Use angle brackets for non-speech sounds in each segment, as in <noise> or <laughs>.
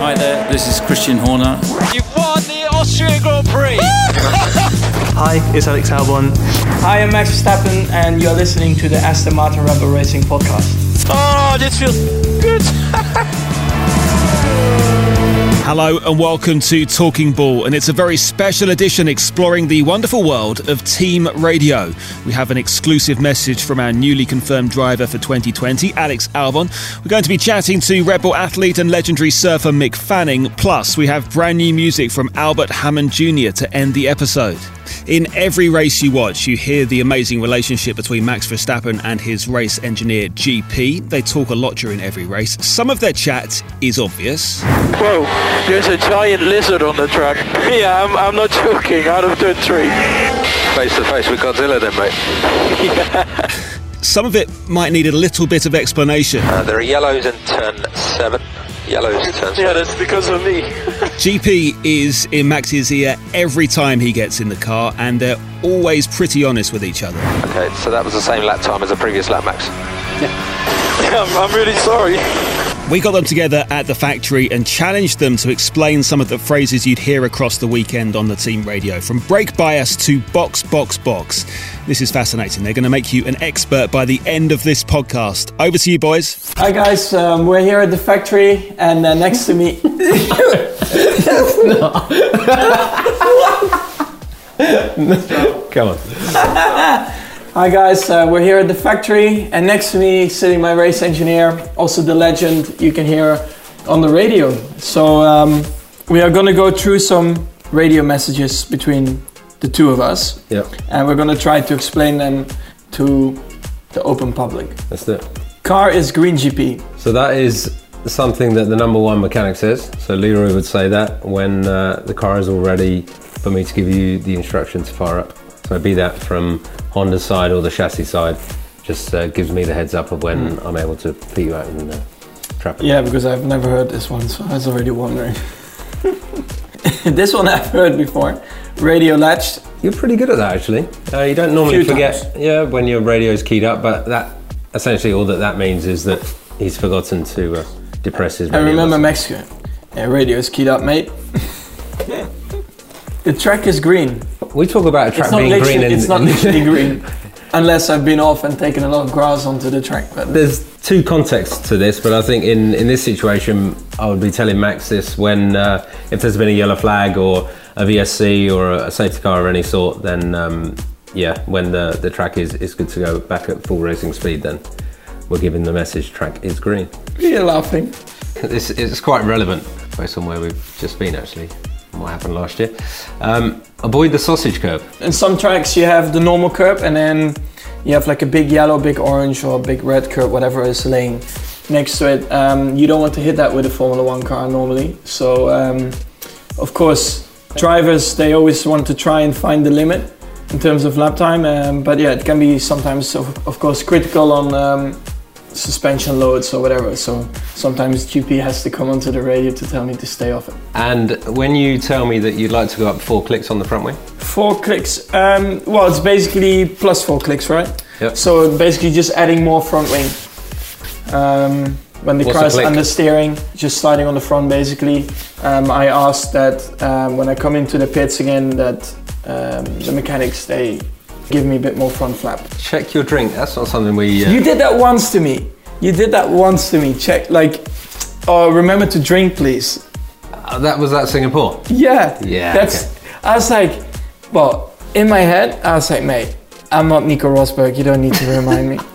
Hi there, this is Christian Horner. You've won the Austrian Grand Prix! <laughs> Hi, it's Alex Albon. Hi, I'm Max Verstappen, and you're listening to the Aston Martin Red Bull Racing podcast. Oh, this feels good! <laughs> Hello and welcome to Talking Bull, and it's a very special edition exploring the wonderful world of team radio. We have an exclusive message from our newly confirmed driver for 2020, Alex Albon. We're going to be chatting to Red Bull athlete and legendary surfer Mick Fanning, plus, we have brand new music from Albert Hammond Jr. to end the episode. In every race you watch, you hear the amazing relationship between Max Verstappen and his race engineer GP. They talk a lot during every race. Some of their chat is obvious. Whoa, there's a giant lizard on the track. Yeah, I'm, I'm not joking, out of turn three. Face to face with Godzilla then, mate. Some of it might need a little bit of explanation. Uh, there are yellows in turn seven. Yellows in turn Yeah, seven. that's because of me. <laughs> GP is in Max's ear every time he gets in the car, and they're always pretty honest with each other. Okay, so that was the same lap time as the previous lap, Max. <laughs> I'm, I'm really sorry. We got them together at the factory and challenged them to explain some of the phrases you'd hear across the weekend on the team radio, from brake bias to box, box, box. This is fascinating. They're going to make you an expert by the end of this podcast. Over to you, boys. Hi, guys. Um, we're here at the factory, and uh, next to me. <laughs> <laughs> <laughs> Come on. Hi, guys. Uh, we're here at the factory, and next to me, sitting my race engineer, also the legend you can hear on the radio. So, um, we are going to go through some radio messages between the two of us, Yep, and we're going to try to explain them to the open public. that's it. Car is green GP. So that is something that the number one mechanic says. So Leroy would say that when uh, the car is all ready for me to give you the instruction to fire up. So be that from Honda's side or the chassis side, just uh, gives me the heads up of when I'm able to put you out in the traffic. Yeah, because I've never heard this one, so I was already wondering. <laughs> this one I've heard before. Radio latched. You're pretty good at that actually. Uh, you don't normally forget, times. yeah, when your radio's keyed up, but that essentially all that that means is that he's forgotten to uh, depress his I remember button. Mexico. Yeah, radio is keyed up, mate. <laughs> the track is green. We talk about a track being green and it's not literally green. <laughs> <laughs> Unless I've been off and taken a lot of grass onto the track. But There's two contexts to this, but I think in, in this situation, I would be telling Max this when uh, if there's been a yellow flag or a VSC or a safety car of any sort, then um, yeah, when the, the track is, is good to go back at full racing speed, then we're giving the message track is green. you're laughing. <laughs> This is quite relevant based on where we've just been actually, what happened last year. Um, avoid the sausage curb. In some tracks, you have the normal curb, and then you have like a big yellow, big orange, or big red curb, whatever is laying next to it. Um, you don't want to hit that with a Formula One car normally. So, um, of course, drivers they always want to try and find the limit in terms of lap time. Um, but yeah, it can be sometimes, of, of course, critical on um, suspension loads or whatever. So sometimes GP has to come onto the radio to tell me to stay off it. And when you tell me that you'd like to go up four clicks on the front wing, Four clicks. Um, well, it's basically plus four clicks, right? Yep. So basically just adding more front wing. Um, when the What's car is under steering, just sliding on the front basically. Um, I ask that um, when I come into the pits again, that um, the mechanics they give me a bit more front flap. check your drink. That's not something we. Uh, You did that once to me. You did that once to me. Check like, oh, remember to drink, please. uh, that was that Singapore. Yeah. Yeah, That's. I was like, well, in my head, I was like, mate, I'm not Nico Rosberg. You don't need to remind me. <laughs>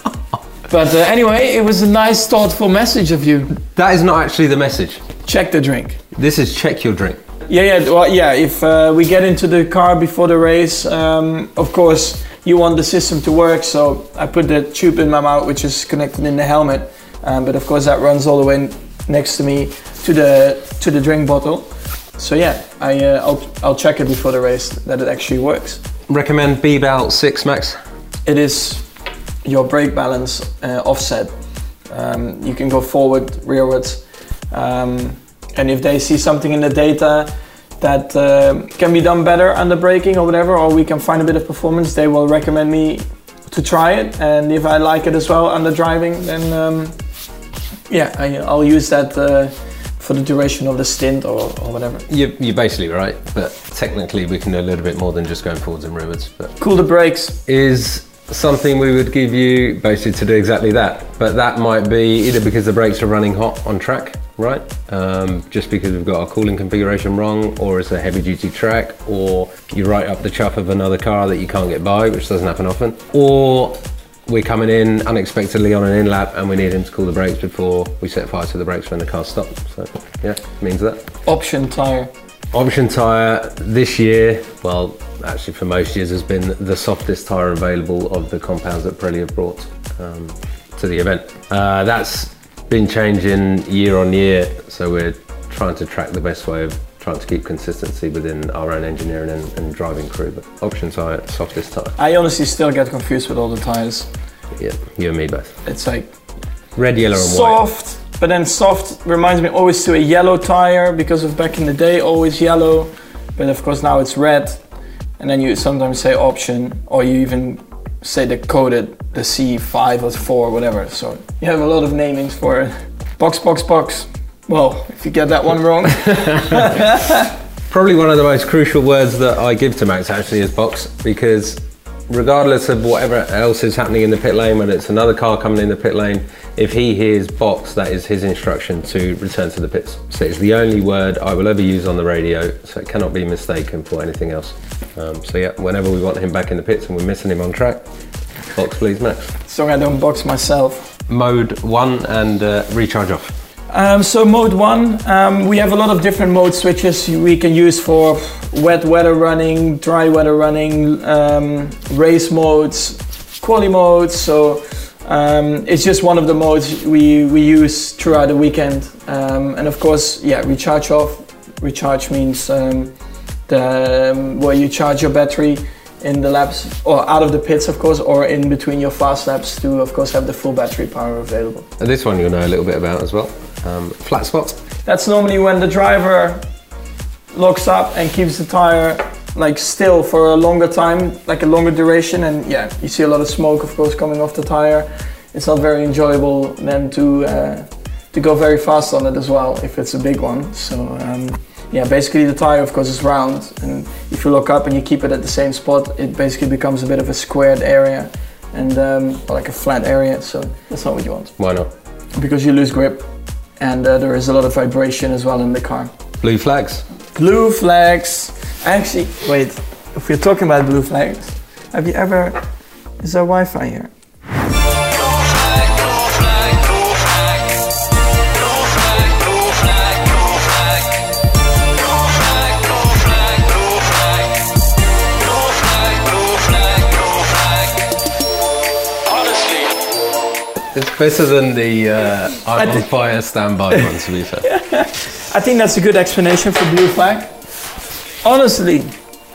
But uh, anyway, it was a nice, thoughtful message of you. That is not actually the message. Check the drink. This is check your drink. Yeah, yeah, well, yeah. If uh, we get into the car before the race, um, of course, you want the system to work. So I put the tube in my mouth, which is connected in the helmet. Um, but of course, that runs all the way next to me to the to the drink bottle. So yeah, I uh, I'll I'll check it before the race that it actually works. Recommend B belt six max. It is your brake balance uh, offset. Um, you can go forward, rearwards, um, and if they see something in the data that uh, can be done better under braking or whatever, or we can find a bit of performance, they will recommend me to try it. And if I like it as well under driving, then um, yeah, I, I'll use that uh, for the duration of the stint or, or whatever. You're, you're basically right, but technically we can do a little bit more than just going forwards and rearwards. But Cool the brakes. is something we would give you basically to do exactly that. But that might be either because the brakes are running hot on track, right? Um, just because we've got our cooling configuration wrong, or it's a heavy duty track, or you're right up the chuff of another car that you can't get by, which doesn't happen often, or we're coming in unexpectedly on an in lap and we need him to cool the brakes before we set fire to the brakes when the car stops. So, yeah, means that. Option tire. Option tyre this year, well, actually for most years, has been the softest tyre available of the compounds that Pirelli have brought um, to the event. Uh, that's been changing year on year, so we're trying to track the best way of trying to keep consistency within our own engineering and, and driving crew. But option tyre, softest tyre. I honestly still get confused with all the tires. Yeah, you and me both. It's like Red, yellow, and white. soft, but then soft reminds me always to a yellow tire because of back in the day, always yellow. But of course now it's red, and then you sometimes say option, or you even say the coded the C5 or 4, whatever. So you have a lot of namings for it. Box, box, box. Well, if you get that one wrong, <laughs> Probably one of the most crucial words that I give to Max actually is box because regardless of whatever else is happening in the pit lane, whether it's another car coming in the pit lane, if he hears box, that is his instruction to return to the pits. So it's the only word I will ever use on the radio, so it cannot be mistaken for anything else. Um, so yeah, whenever we want him back in the pits and we're missing him on track, box please Max. Sorry, I don't box myself. Mode one and uh, recharge off. Um, so mode one, um, we have a lot of different mode switches we can use for wet weather running, dry weather running, um, race modes, quali modes. So um, it's just one of the modes we, we use throughout the weekend. Um, and of course, yeah, recharge off. Recharge means um, the um, where you charge your battery in the laps or out of the pits, of course, or in between your fast laps to, of course, have the full battery power available. And this one you'll know a little bit about as well. Um, flat spot. That's normally when the driver locks up and keeps the tire like still for a longer time, like a longer duration. And yeah, you see a lot of smoke, of course, coming off the tire. It's not very enjoyable then to uh, to go very fast on it as well if it's a big one. So um, yeah, basically the tire, of course, is round, and if you look up and you keep it at the same spot, it basically becomes a bit of a squared area and um, like a flat area. So that's not what you want Why not? because you lose grip and uh, there is a lot of vibration as well in the car. Blue flags. Blue flags. Actually, wait. If we're talking about blue flags, have you ever? Is there Wi-Fi here? Honestly, It's better than the uh, I'm on fire standby one, to be fair. <laughs> I think that's a good explanation for blue flag. Honestly,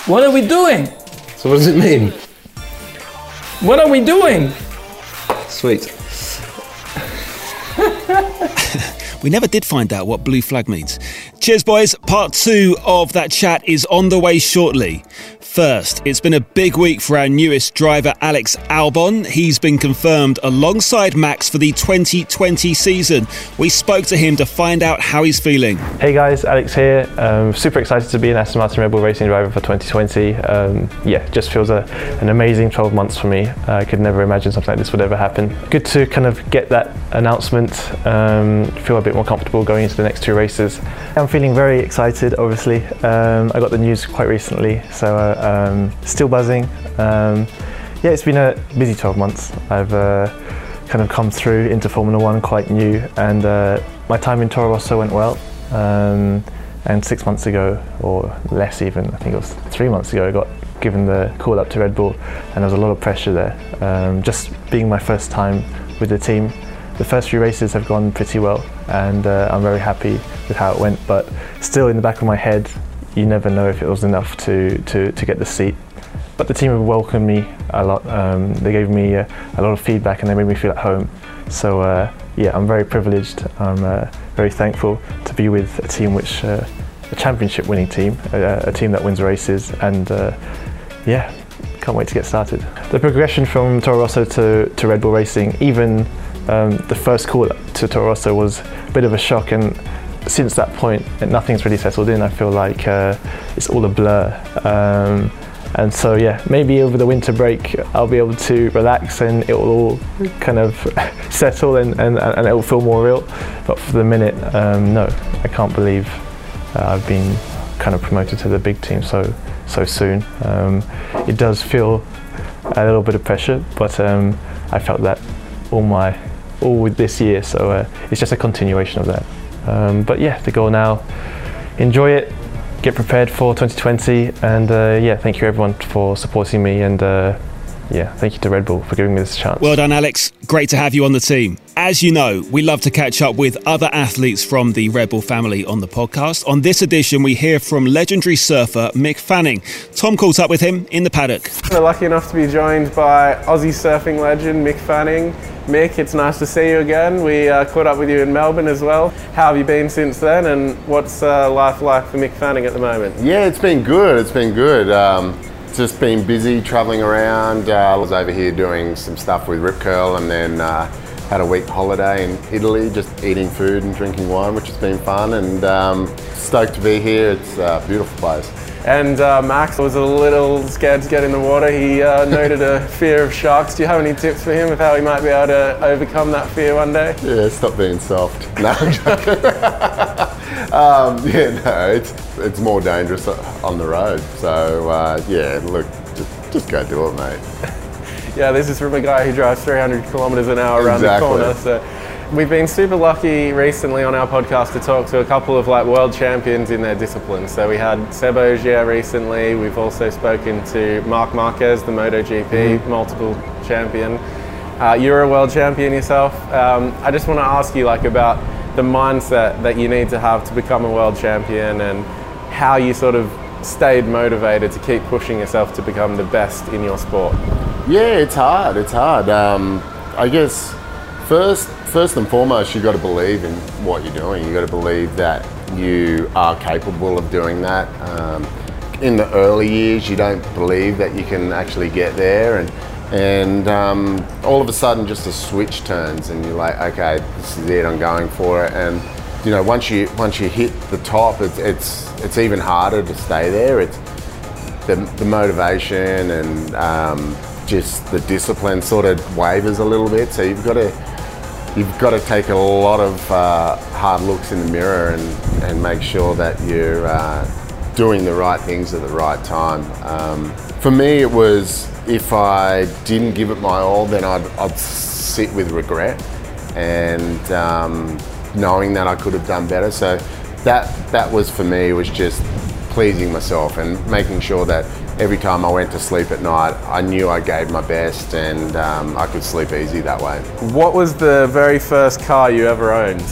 what are we doing? So what does it mean? What are we doing? Sweet. <laughs> We never did find out what blue flag means. Cheers, boys. Part two of that chat is on the way shortly. First, it's been a big week for our newest driver, Alex Albon. He's been confirmed alongside Max for the 2020 season. We spoke to him to find out how he's feeling. Hey guys, Alex here. Um, super excited to be an Aston Martin Red Bull Racing driver for 2020. Um, yeah, just feels a, an amazing 12 months for me. Uh, I could never imagine something like this would ever happen. Good to kind of get that announcement, um, feel a bit more comfortable going into the next two races. I'm feeling very excited, obviously. Um, I got the news quite recently, so uh, um, still buzzing. Um, yeah, it's been a busy 12 months. I've uh, kind of come through into Formula One quite new, and uh, my time in Toro Rosso went well. Um, and six months ago, or less even, I think it was three months ago, I got given the call up to Red Bull, and there was a lot of pressure there. Um, just being my first time with the team, the first few races have gone pretty well, and uh, I'm very happy with how it went. But still, in the back of my head, you never know if it was enough to, to, to get the seat. But the team have welcomed me a lot. Um, they gave me uh, a lot of feedback and they made me feel at home. So uh, yeah, I'm very privileged. I'm uh, very thankful to be with a team which, uh, a championship-winning team, a, a team that wins races, and uh, yeah, can't wait to get started. The progression from Toro Rosso to, to Red Bull Racing, even um, the first call to Toro Rosso was a bit of a shock and since that point, nothing's really settled in. I feel like uh, it's all a blur. Um, and so, yeah, maybe over the winter break, I'll be able to relax and it will all kind of <laughs> settle and, and, and it will feel more real. But for the minute, um, no, I can't believe uh, I've been kind of promoted to the big team so so soon. Um, it does feel a little bit of pressure, but um, I felt that all my all with this year, so uh, it's just a continuation of that. Um, but yeah, the goal now, enjoy it, get prepared for 2020, and uh, yeah, thank you everyone for supporting me and. Uh, yeah, thank you to Red Bull for giving me this chance. Well done, Alex. Great to have you on the team. As you know, we love to catch up with other athletes from the Red Bull family on the podcast. On this edition, we hear from legendary surfer Mick Fanning. Tom caught up with him in the paddock. We're lucky enough to be joined by Aussie surfing legend Mick Fanning. Mick, it's nice to see you again. We uh, caught up with you in Melbourne as well. How have you been since then, and what's uh, life like for Mick Fanning at the moment? Yeah, it's been good. It's been good. Um, just been busy traveling around. Uh, I was over here doing some stuff with Rip Curl and then uh, had a week holiday in Italy, just eating food and drinking wine, which has been fun. And um, stoked to be here. It's a beautiful place. And uh, Max was a little scared to get in the water. He uh, <laughs> noted a fear of sharks. Do you have any tips for him of how he might be able to overcome that fear one day? Yeah, stop being soft. No, I'm joking. <laughs> um, <laughs> yeah, no, it's it's more dangerous on the road. So uh, yeah, look, just, just go do it, mate. <laughs> yeah, this is from a guy who drives 300 kilometers an hour around Exactly. the corner. So we've been super lucky recently on our podcast to talk to a couple of like world champions in their discipline. So we had Seb Ogier recently. We've also spoken to Marc Marquez, the MotoGP multiple champion. Uh, you're a world champion yourself. Um, I just want to ask you like about the mindset that you need to have to become a world champion and how you sort of stayed motivated to keep pushing yourself to become the best in your sport. Yeah, it's hard. It's hard. Um, I guess first, first and foremost, you've got to believe in what you're doing. You've got to believe that you are capable of doing that. Um, in the early years, you don't believe that you can actually get there, and and um, all of a sudden, just a switch turns, and you're like, okay, this is it. I'm going for it, and you know, once you once you hit the top, it's it's it's even harder to stay there. It's the, the motivation and um, just the discipline sort of wavers a little bit. So you've got to you've got to take a lot of uh, hard looks in the mirror and, and make sure that you're uh, doing the right things at the right time. Um, for me, it was if I didn't give it my all, then I'd, I'd sit with regret and um, knowing that I could have done better. So that that was for me was just pleasing myself and making sure that every time I went to sleep at night, I knew I gave my best and um, I could sleep easy that way. What was the very first car you ever owned?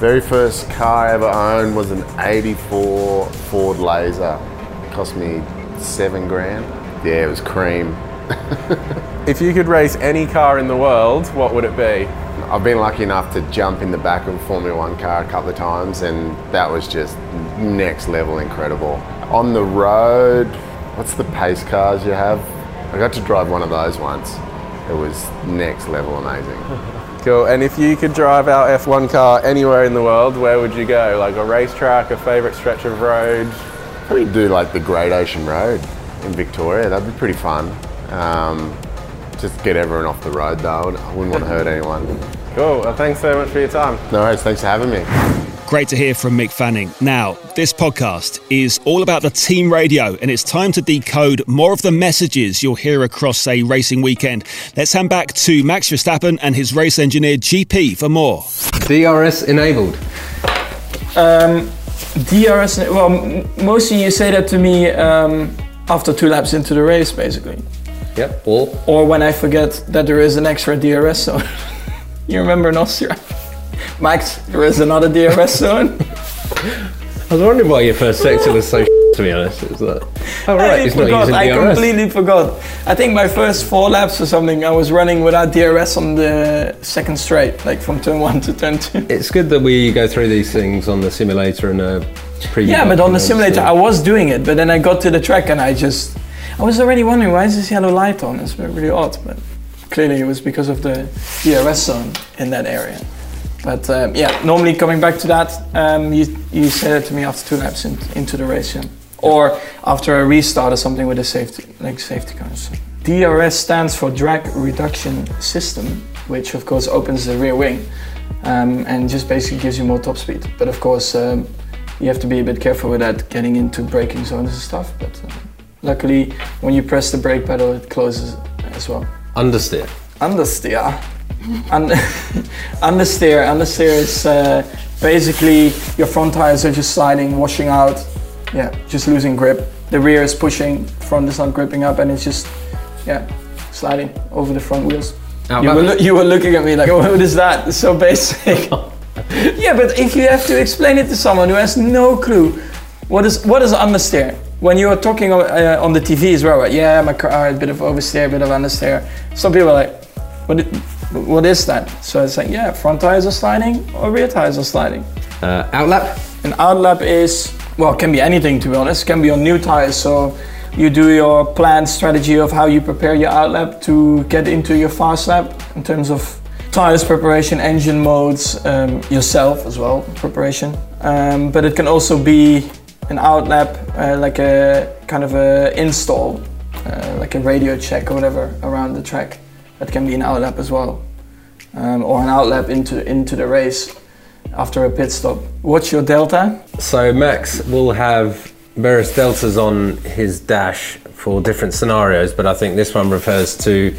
Very first car I ever owned was an 84 Ford Laser. It cost me seven grand. Yeah, it was cream. If you could race any car in the world, what would it be? I've been lucky enough to jump in the back of a Formula One car a couple of times, and that was just next level incredible. On the road, what's the pace cars you have? I got to drive one of those once. It was next level amazing. <laughs> Cool. And if you could drive our F1 car anywhere in the world, where would you go? Like a racetrack, a favourite stretch of road? Probably do like the Great Ocean Road in Victoria. That'd be pretty fun. Um, just get everyone off the road though. I wouldn't want to hurt anyone. Cool. Well, thanks so much for your time. No worries. Thanks for having me. Great to hear from Mick Fanning. Now, this podcast is all about the team radio, and it's time to decode more of the messages you'll hear across a racing weekend. Let's hand back to Max Verstappen and his race engineer GP for more. DRS enabled. Um, DRS, well, mostly you say that to me um, after two laps into the race, basically. Yep. Or Or when I forget that there is an extra DRS zone. <laughs> you remember in Austria? Max, there is another DRS zone. I was wondering why your first sector was so <laughs> to be honest. It was like, oh right, I it's not forgot. I completely forgot. I think my first four laps or something, I was running without DRS on the second straight, like from turn one to turn two. <laughs> It's good that we go through these things on the simulator and a preview. Yeah, but on the simulator, so- I was doing it, but then I got to the track and I just, I was already wondering why is this yellow light on? It's really odd, but clearly it was because of the DRS zone in that area. But um, yeah, normally coming back to that, um, you, you say that to me after two laps in, into the race, yeah. or after a restart or something with a safety like safety cars. DRS stands for drag reduction system, which of course opens the rear wing um, and just basically gives you more top speed. But of course, um, you have to be a bit careful with that, getting into braking zones and stuff. But uh, luckily, when you press the brake pedal, it closes as well. Understeer. Understeer. Un- <laughs> understeer. Understeer is uh, basically your front tires are just sliding, washing out. Yeah, just losing grip. The rear is pushing, front is not gripping up, and it's just yeah, sliding over the front wheels. You were, you were looking at me like, <laughs> what is that? It's so basic. <laughs> yeah, but if you have to explain it to someone who has no clue, what is what is understeer? When you are talking uh, on the TV as well, right? Yeah, my car, a bit of oversteer, a bit of understeer. Some people are like, what, what is that? So it's like, yeah, front tires are sliding or rear tires are sliding. Uh, outlap. An outlap is, well, can be anything to be honest. Can be on new tires. So you do your planned strategy of how you prepare your outlap to get into your fast lap in terms of tires preparation, engine modes, um, yourself as well, preparation. Um, but it can also be an outlap, uh, like a kind of a install, uh, like a radio check or whatever around the track. That can be an outlap as well, um, or an outlap into into the race after a pit stop. What's your delta? So Max will have various deltas on his dash for different scenarios, but I think this one refers to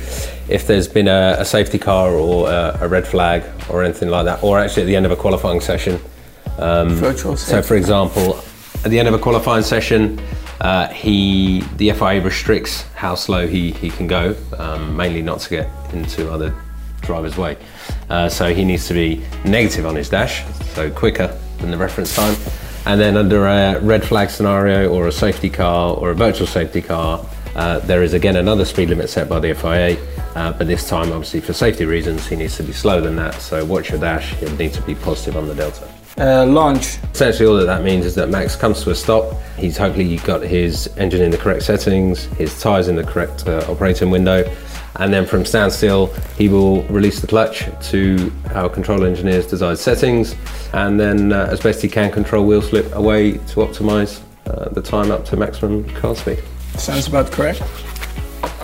if there's been a, a safety car or a, a red flag or anything like that, or actually at the end of a qualifying session. Um, Virtual so, for example, at the end of a qualifying session, uh, he the FIA restricts how slow he, he can go, um, mainly not to get into other drivers' way. Uh, so he needs to be negative on his dash, so quicker than the reference time. And then under a red flag scenario or a safety car or a virtual safety car, uh, there is again another speed limit set by the FIA, uh, but this time, obviously, for safety reasons, he needs to be slower than that. So watch your dash, he'll need to be positive on the delta. Uh, launch. Essentially, all that that means is that Max comes to a stop. He's hopefully got his engine in the correct settings, his tyres in the correct uh, operating window, and then from standstill, he will release the clutch to our control engineer's desired settings, and then, uh, as best he can, control wheel slip away to optimise uh, the time up to maximum car speed. Sounds about correct.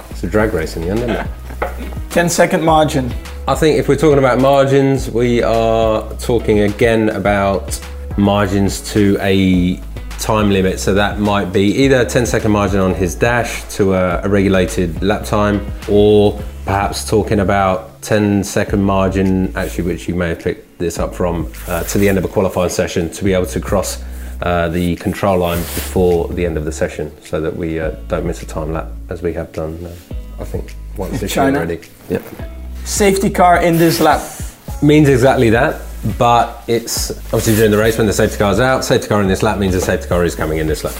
It's a drag race in the end, isn't it? 10 second margin. I think if we're talking about margins, we are talking again about margins to a time limit. So that might be either a 10 second margin on his dash to a, a regulated lap time, or perhaps talking about 10 second margin, actually, which you may have picked this up from, uh, to the end of a qualifying session to be able to cross uh, the control line before the end of the session so that we uh, don't miss a time lap as we have done, uh, I think, once this year China. already. Yep Safety car in this lap. means exactly that, but it's obviously during the race when the safety car is out. Safety car in this lap means the safety car is coming in this lap.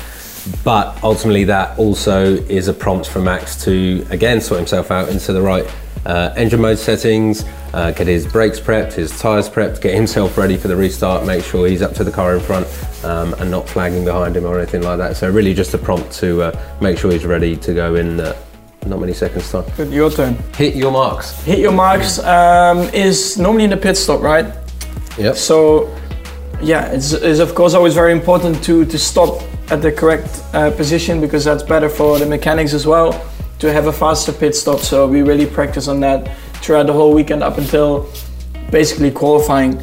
But ultimately, that also is a prompt for Max to again sort himself out into the right uh, engine mode settings, uh, get his brakes prepped, his tyres prepped, get himself ready for the restart, make sure he's up to the car in front um, and not flagging behind him or anything like that. So, really, just a prompt to uh, make sure he's ready to go in uh, not many seconds' time. Good, your turn. Hit your marks. Hit your marks um, is normally in the pit stop, right? Yep. So, yeah, it's, it's of course always very important to, to stop at the correct uh, position because that's better for the mechanics as well to have a faster pit stop. So, we really practice on that throughout the whole weekend up until basically qualifying,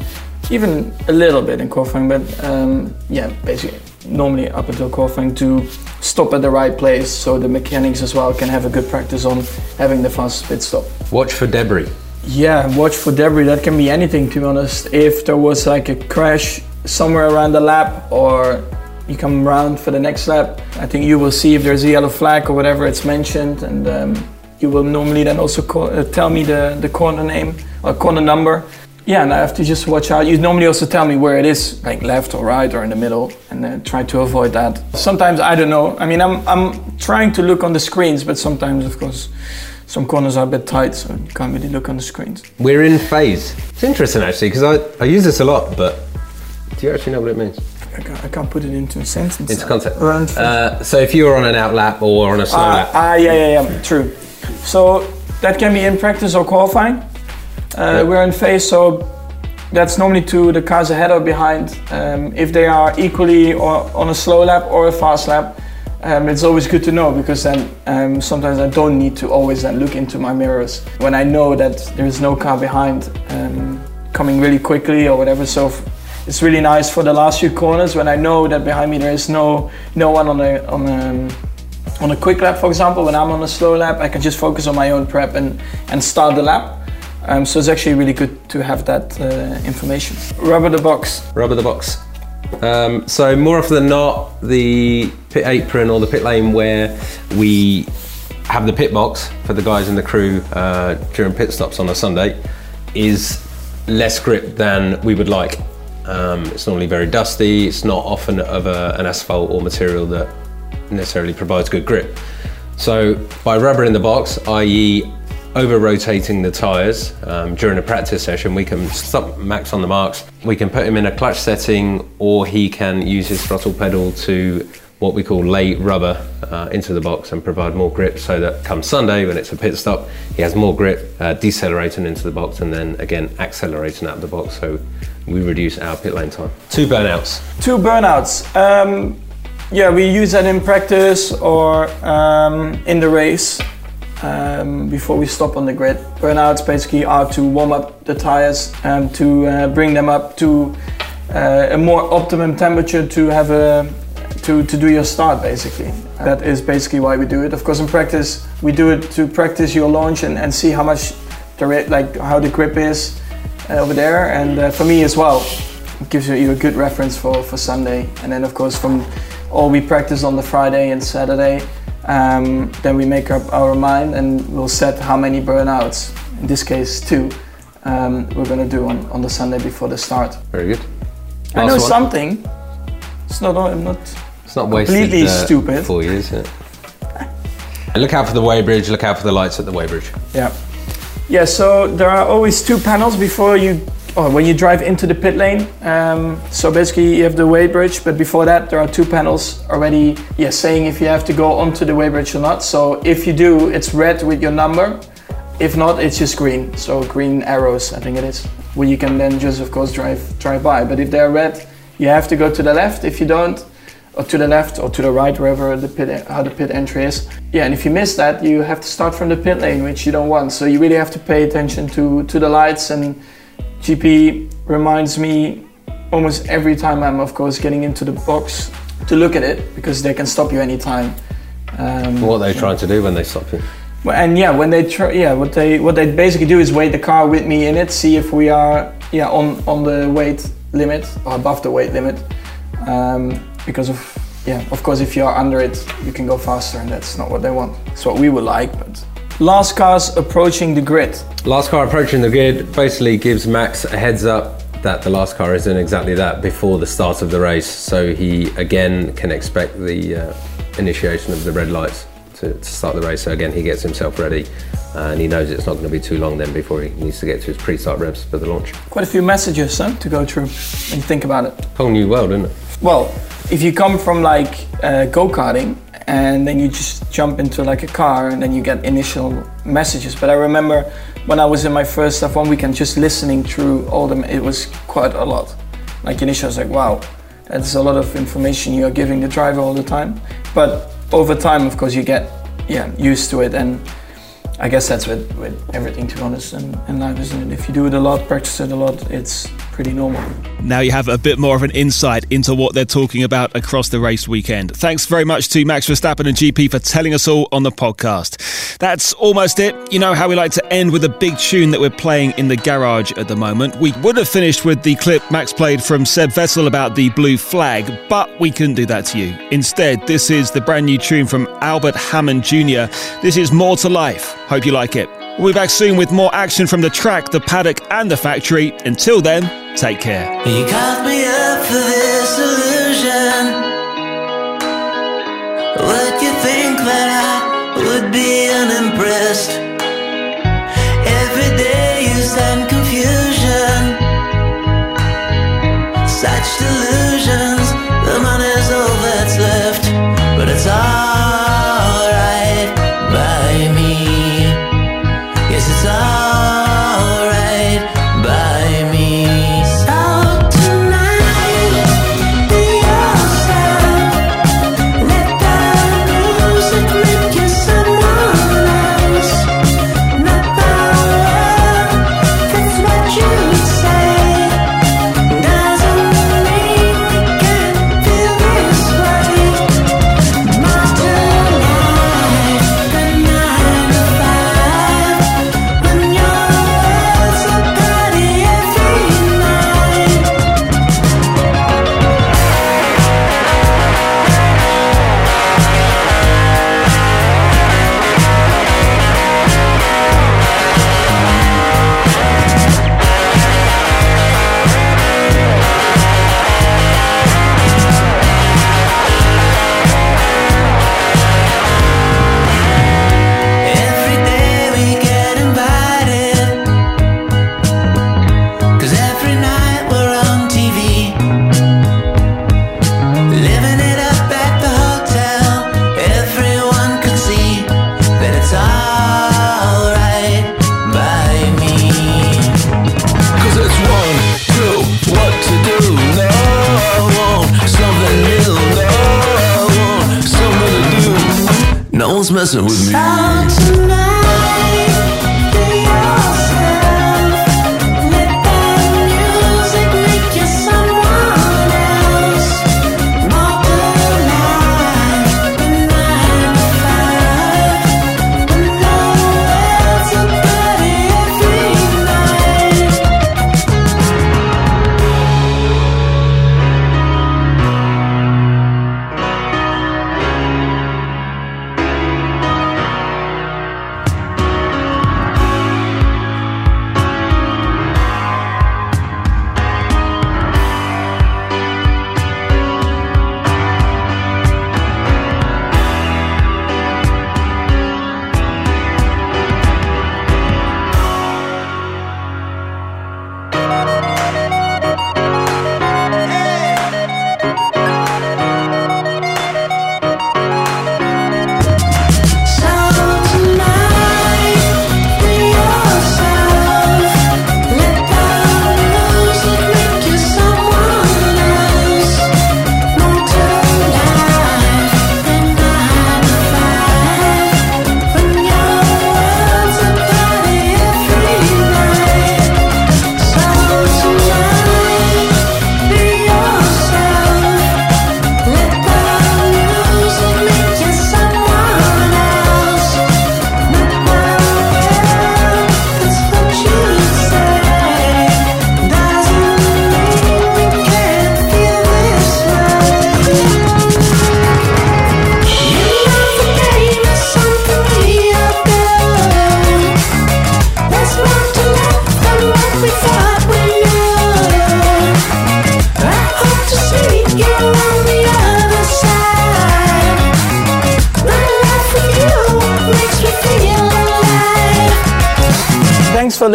even a little bit in qualifying, but um, yeah, basically normally up until qualifying to stop at the right place so the mechanics as well can have a good practice on having the fastest pit stop. Watch for debris. Yeah, watch for debris. That can be anything, to be honest. If there was like a crash somewhere around the lap, or you come around for the next lap, I think you will see if there's a yellow flag or whatever it's mentioned, and um, you will normally then also call, uh, tell me the, the corner name or corner number. Yeah, and I have to just watch out. You normally also tell me where it is, like left or right or in the middle, and uh, try to avoid that. Sometimes I don't know. I mean, I'm I'm trying to look on the screens, but sometimes, of course, some corners are a bit tight, so you can't really look on the screens. We're in phase. It's interesting actually because I, I use this a lot, but do you actually know what it means? I can't, I can't put it into a sentence. It's concept. We're in phase. Uh, so if you were on an out lap or on a slow Ah, lap, ah, yeah, yeah, yeah, true. So that can be in practice or qualifying. Uh. We're in phase, so That's normally to the cars ahead or behind. Um, if they are equally or on a slow lap or a fast lap, um, it's always good to know because then um, sometimes I don't need to always then look into my mirrors when I know that there is no car behind um, coming really quickly or whatever. So it's really nice for the last few corners when I know that behind me there is no no one on a on a on a quick lap, for example. When I'm on a slow lap, I can just focus on my own prep and and start the lap. Um, so it's actually really good to have that uh, information. Rubber the box. Rubber the box. Um, so more often than not, the pit apron or the pit lane where we have the pit box for the guys in the crew uh, during pit stops on a Sunday is less grip than we would like. Um, it's normally very dusty. It's not often of a, an asphalt or material that necessarily provides good grip. So by rubber in the box, i.e. over rotating the tyres um, during a practice session, we can stop Max on the marks. We can put him in a clutch setting or he can use his throttle pedal to what we call lay rubber uh, into the box and provide more grip so that come Sunday when it's a pit stop, he has more grip uh, decelerating into the box and then again accelerating out of the box so we reduce our pit lane time. Two burnouts. Two burnouts. Um, yeah, we use that in practice or um, in the race um, before we stop on the grid. Burnouts basically are to warm up the tires and to uh, bring them up to uh, a more optimum temperature to have a to, to do your start basically. That is basically why we do it. Of course, in practice, we do it to practice your launch and, and see how much the like how the grip is uh, over there. And uh, for me as well, it gives you a good reference for, for Sunday. And then of course from all we practice on the Friday and Saturday, um, then we make up our mind and we'll set how many burnouts, in this case two, um, we're gonna do on, on the Sunday before the start. Very good. I know one. something. It's not. I'm not. It's not wasted Completely uh, stupid. is it? And look out for the weighbridge, look out for the lights at the weighbridge. Yeah. Yeah. So there are always two panels before you, or when you drive into the pit lane. Um, so basically, you have the weighbridge, but before that, there are two panels already. Yeah, saying if you have to go onto the weighbridge or not. So if you do, it's red with your number. If not, it's just green. So green arrows, I think it is, where you can then just, of course, drive drive by. But if they're red, you have to go to the left. If you don't, or to the left or to the right, wherever the pit how the pit entry is. Yeah, and if you miss that, you have to start from the pit lane, which you don't want. So you really have to pay attention to to the lights. And GP reminds me almost every time I'm, of course, getting into the box to look at it because they can stop you anytime. Um, What are they trying to do when they stop you? well, and yeah, when they try, yeah, what they what they basically do is weigh the car with me in it, see if we are yeah on on the weight limit or above the weight limit, um, because of yeah, of course, if you are under it, you can go faster, and that's not what they want. It's what we would like, but last cars approaching the grid. Last car approaching the grid basically gives Max a heads up that the last car is doing exactly that before the start of the race, so he again can expect the uh, initiation of the red lights to, to start the race. So again, he gets himself ready, and he knows it's not going to be too long then before he needs to get to his pre-start revs for the launch. Quite a few messages huh, to go through and think about it. Whole new world, isn't it? Well, if you come from like uh, go karting and then you just jump into like a car and then you get initial messages. But I remember when I was in my first F1 weekend, just listening through all them, it was quite a lot. Like initially, I was like, wow, that's a lot of information you are giving the driver all the time. But over time, of course, you get yeah used to it and. I guess that's with, with everything, to be honest, and, in life, isn't it? If you do it a lot, practice it a lot, it's pretty normal. Now you have a bit more of an insight into what they're talking about across the race weekend. Thanks very much to Max Verstappen and GP for telling us all on the podcast. That's almost it. You know how we like to end with a big tune that we're playing in the garage at the moment. We would have finished with the clip Max played from Seb Vettel about the blue flag, but we couldn't do that to you. Instead, this is the brand new tune from Albert Hammond Jr. This is More to Life. Hope you like it. We'll be back soon with more action from the track, the paddock, and the factory. Until then, take care. You got me up for this illusion. You think that I would be unimpressed? Every day you send confusion. Such delusions, messing with.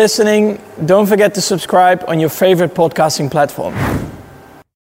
Listening. Don't forget to subscribe on your favorite podcasting platform.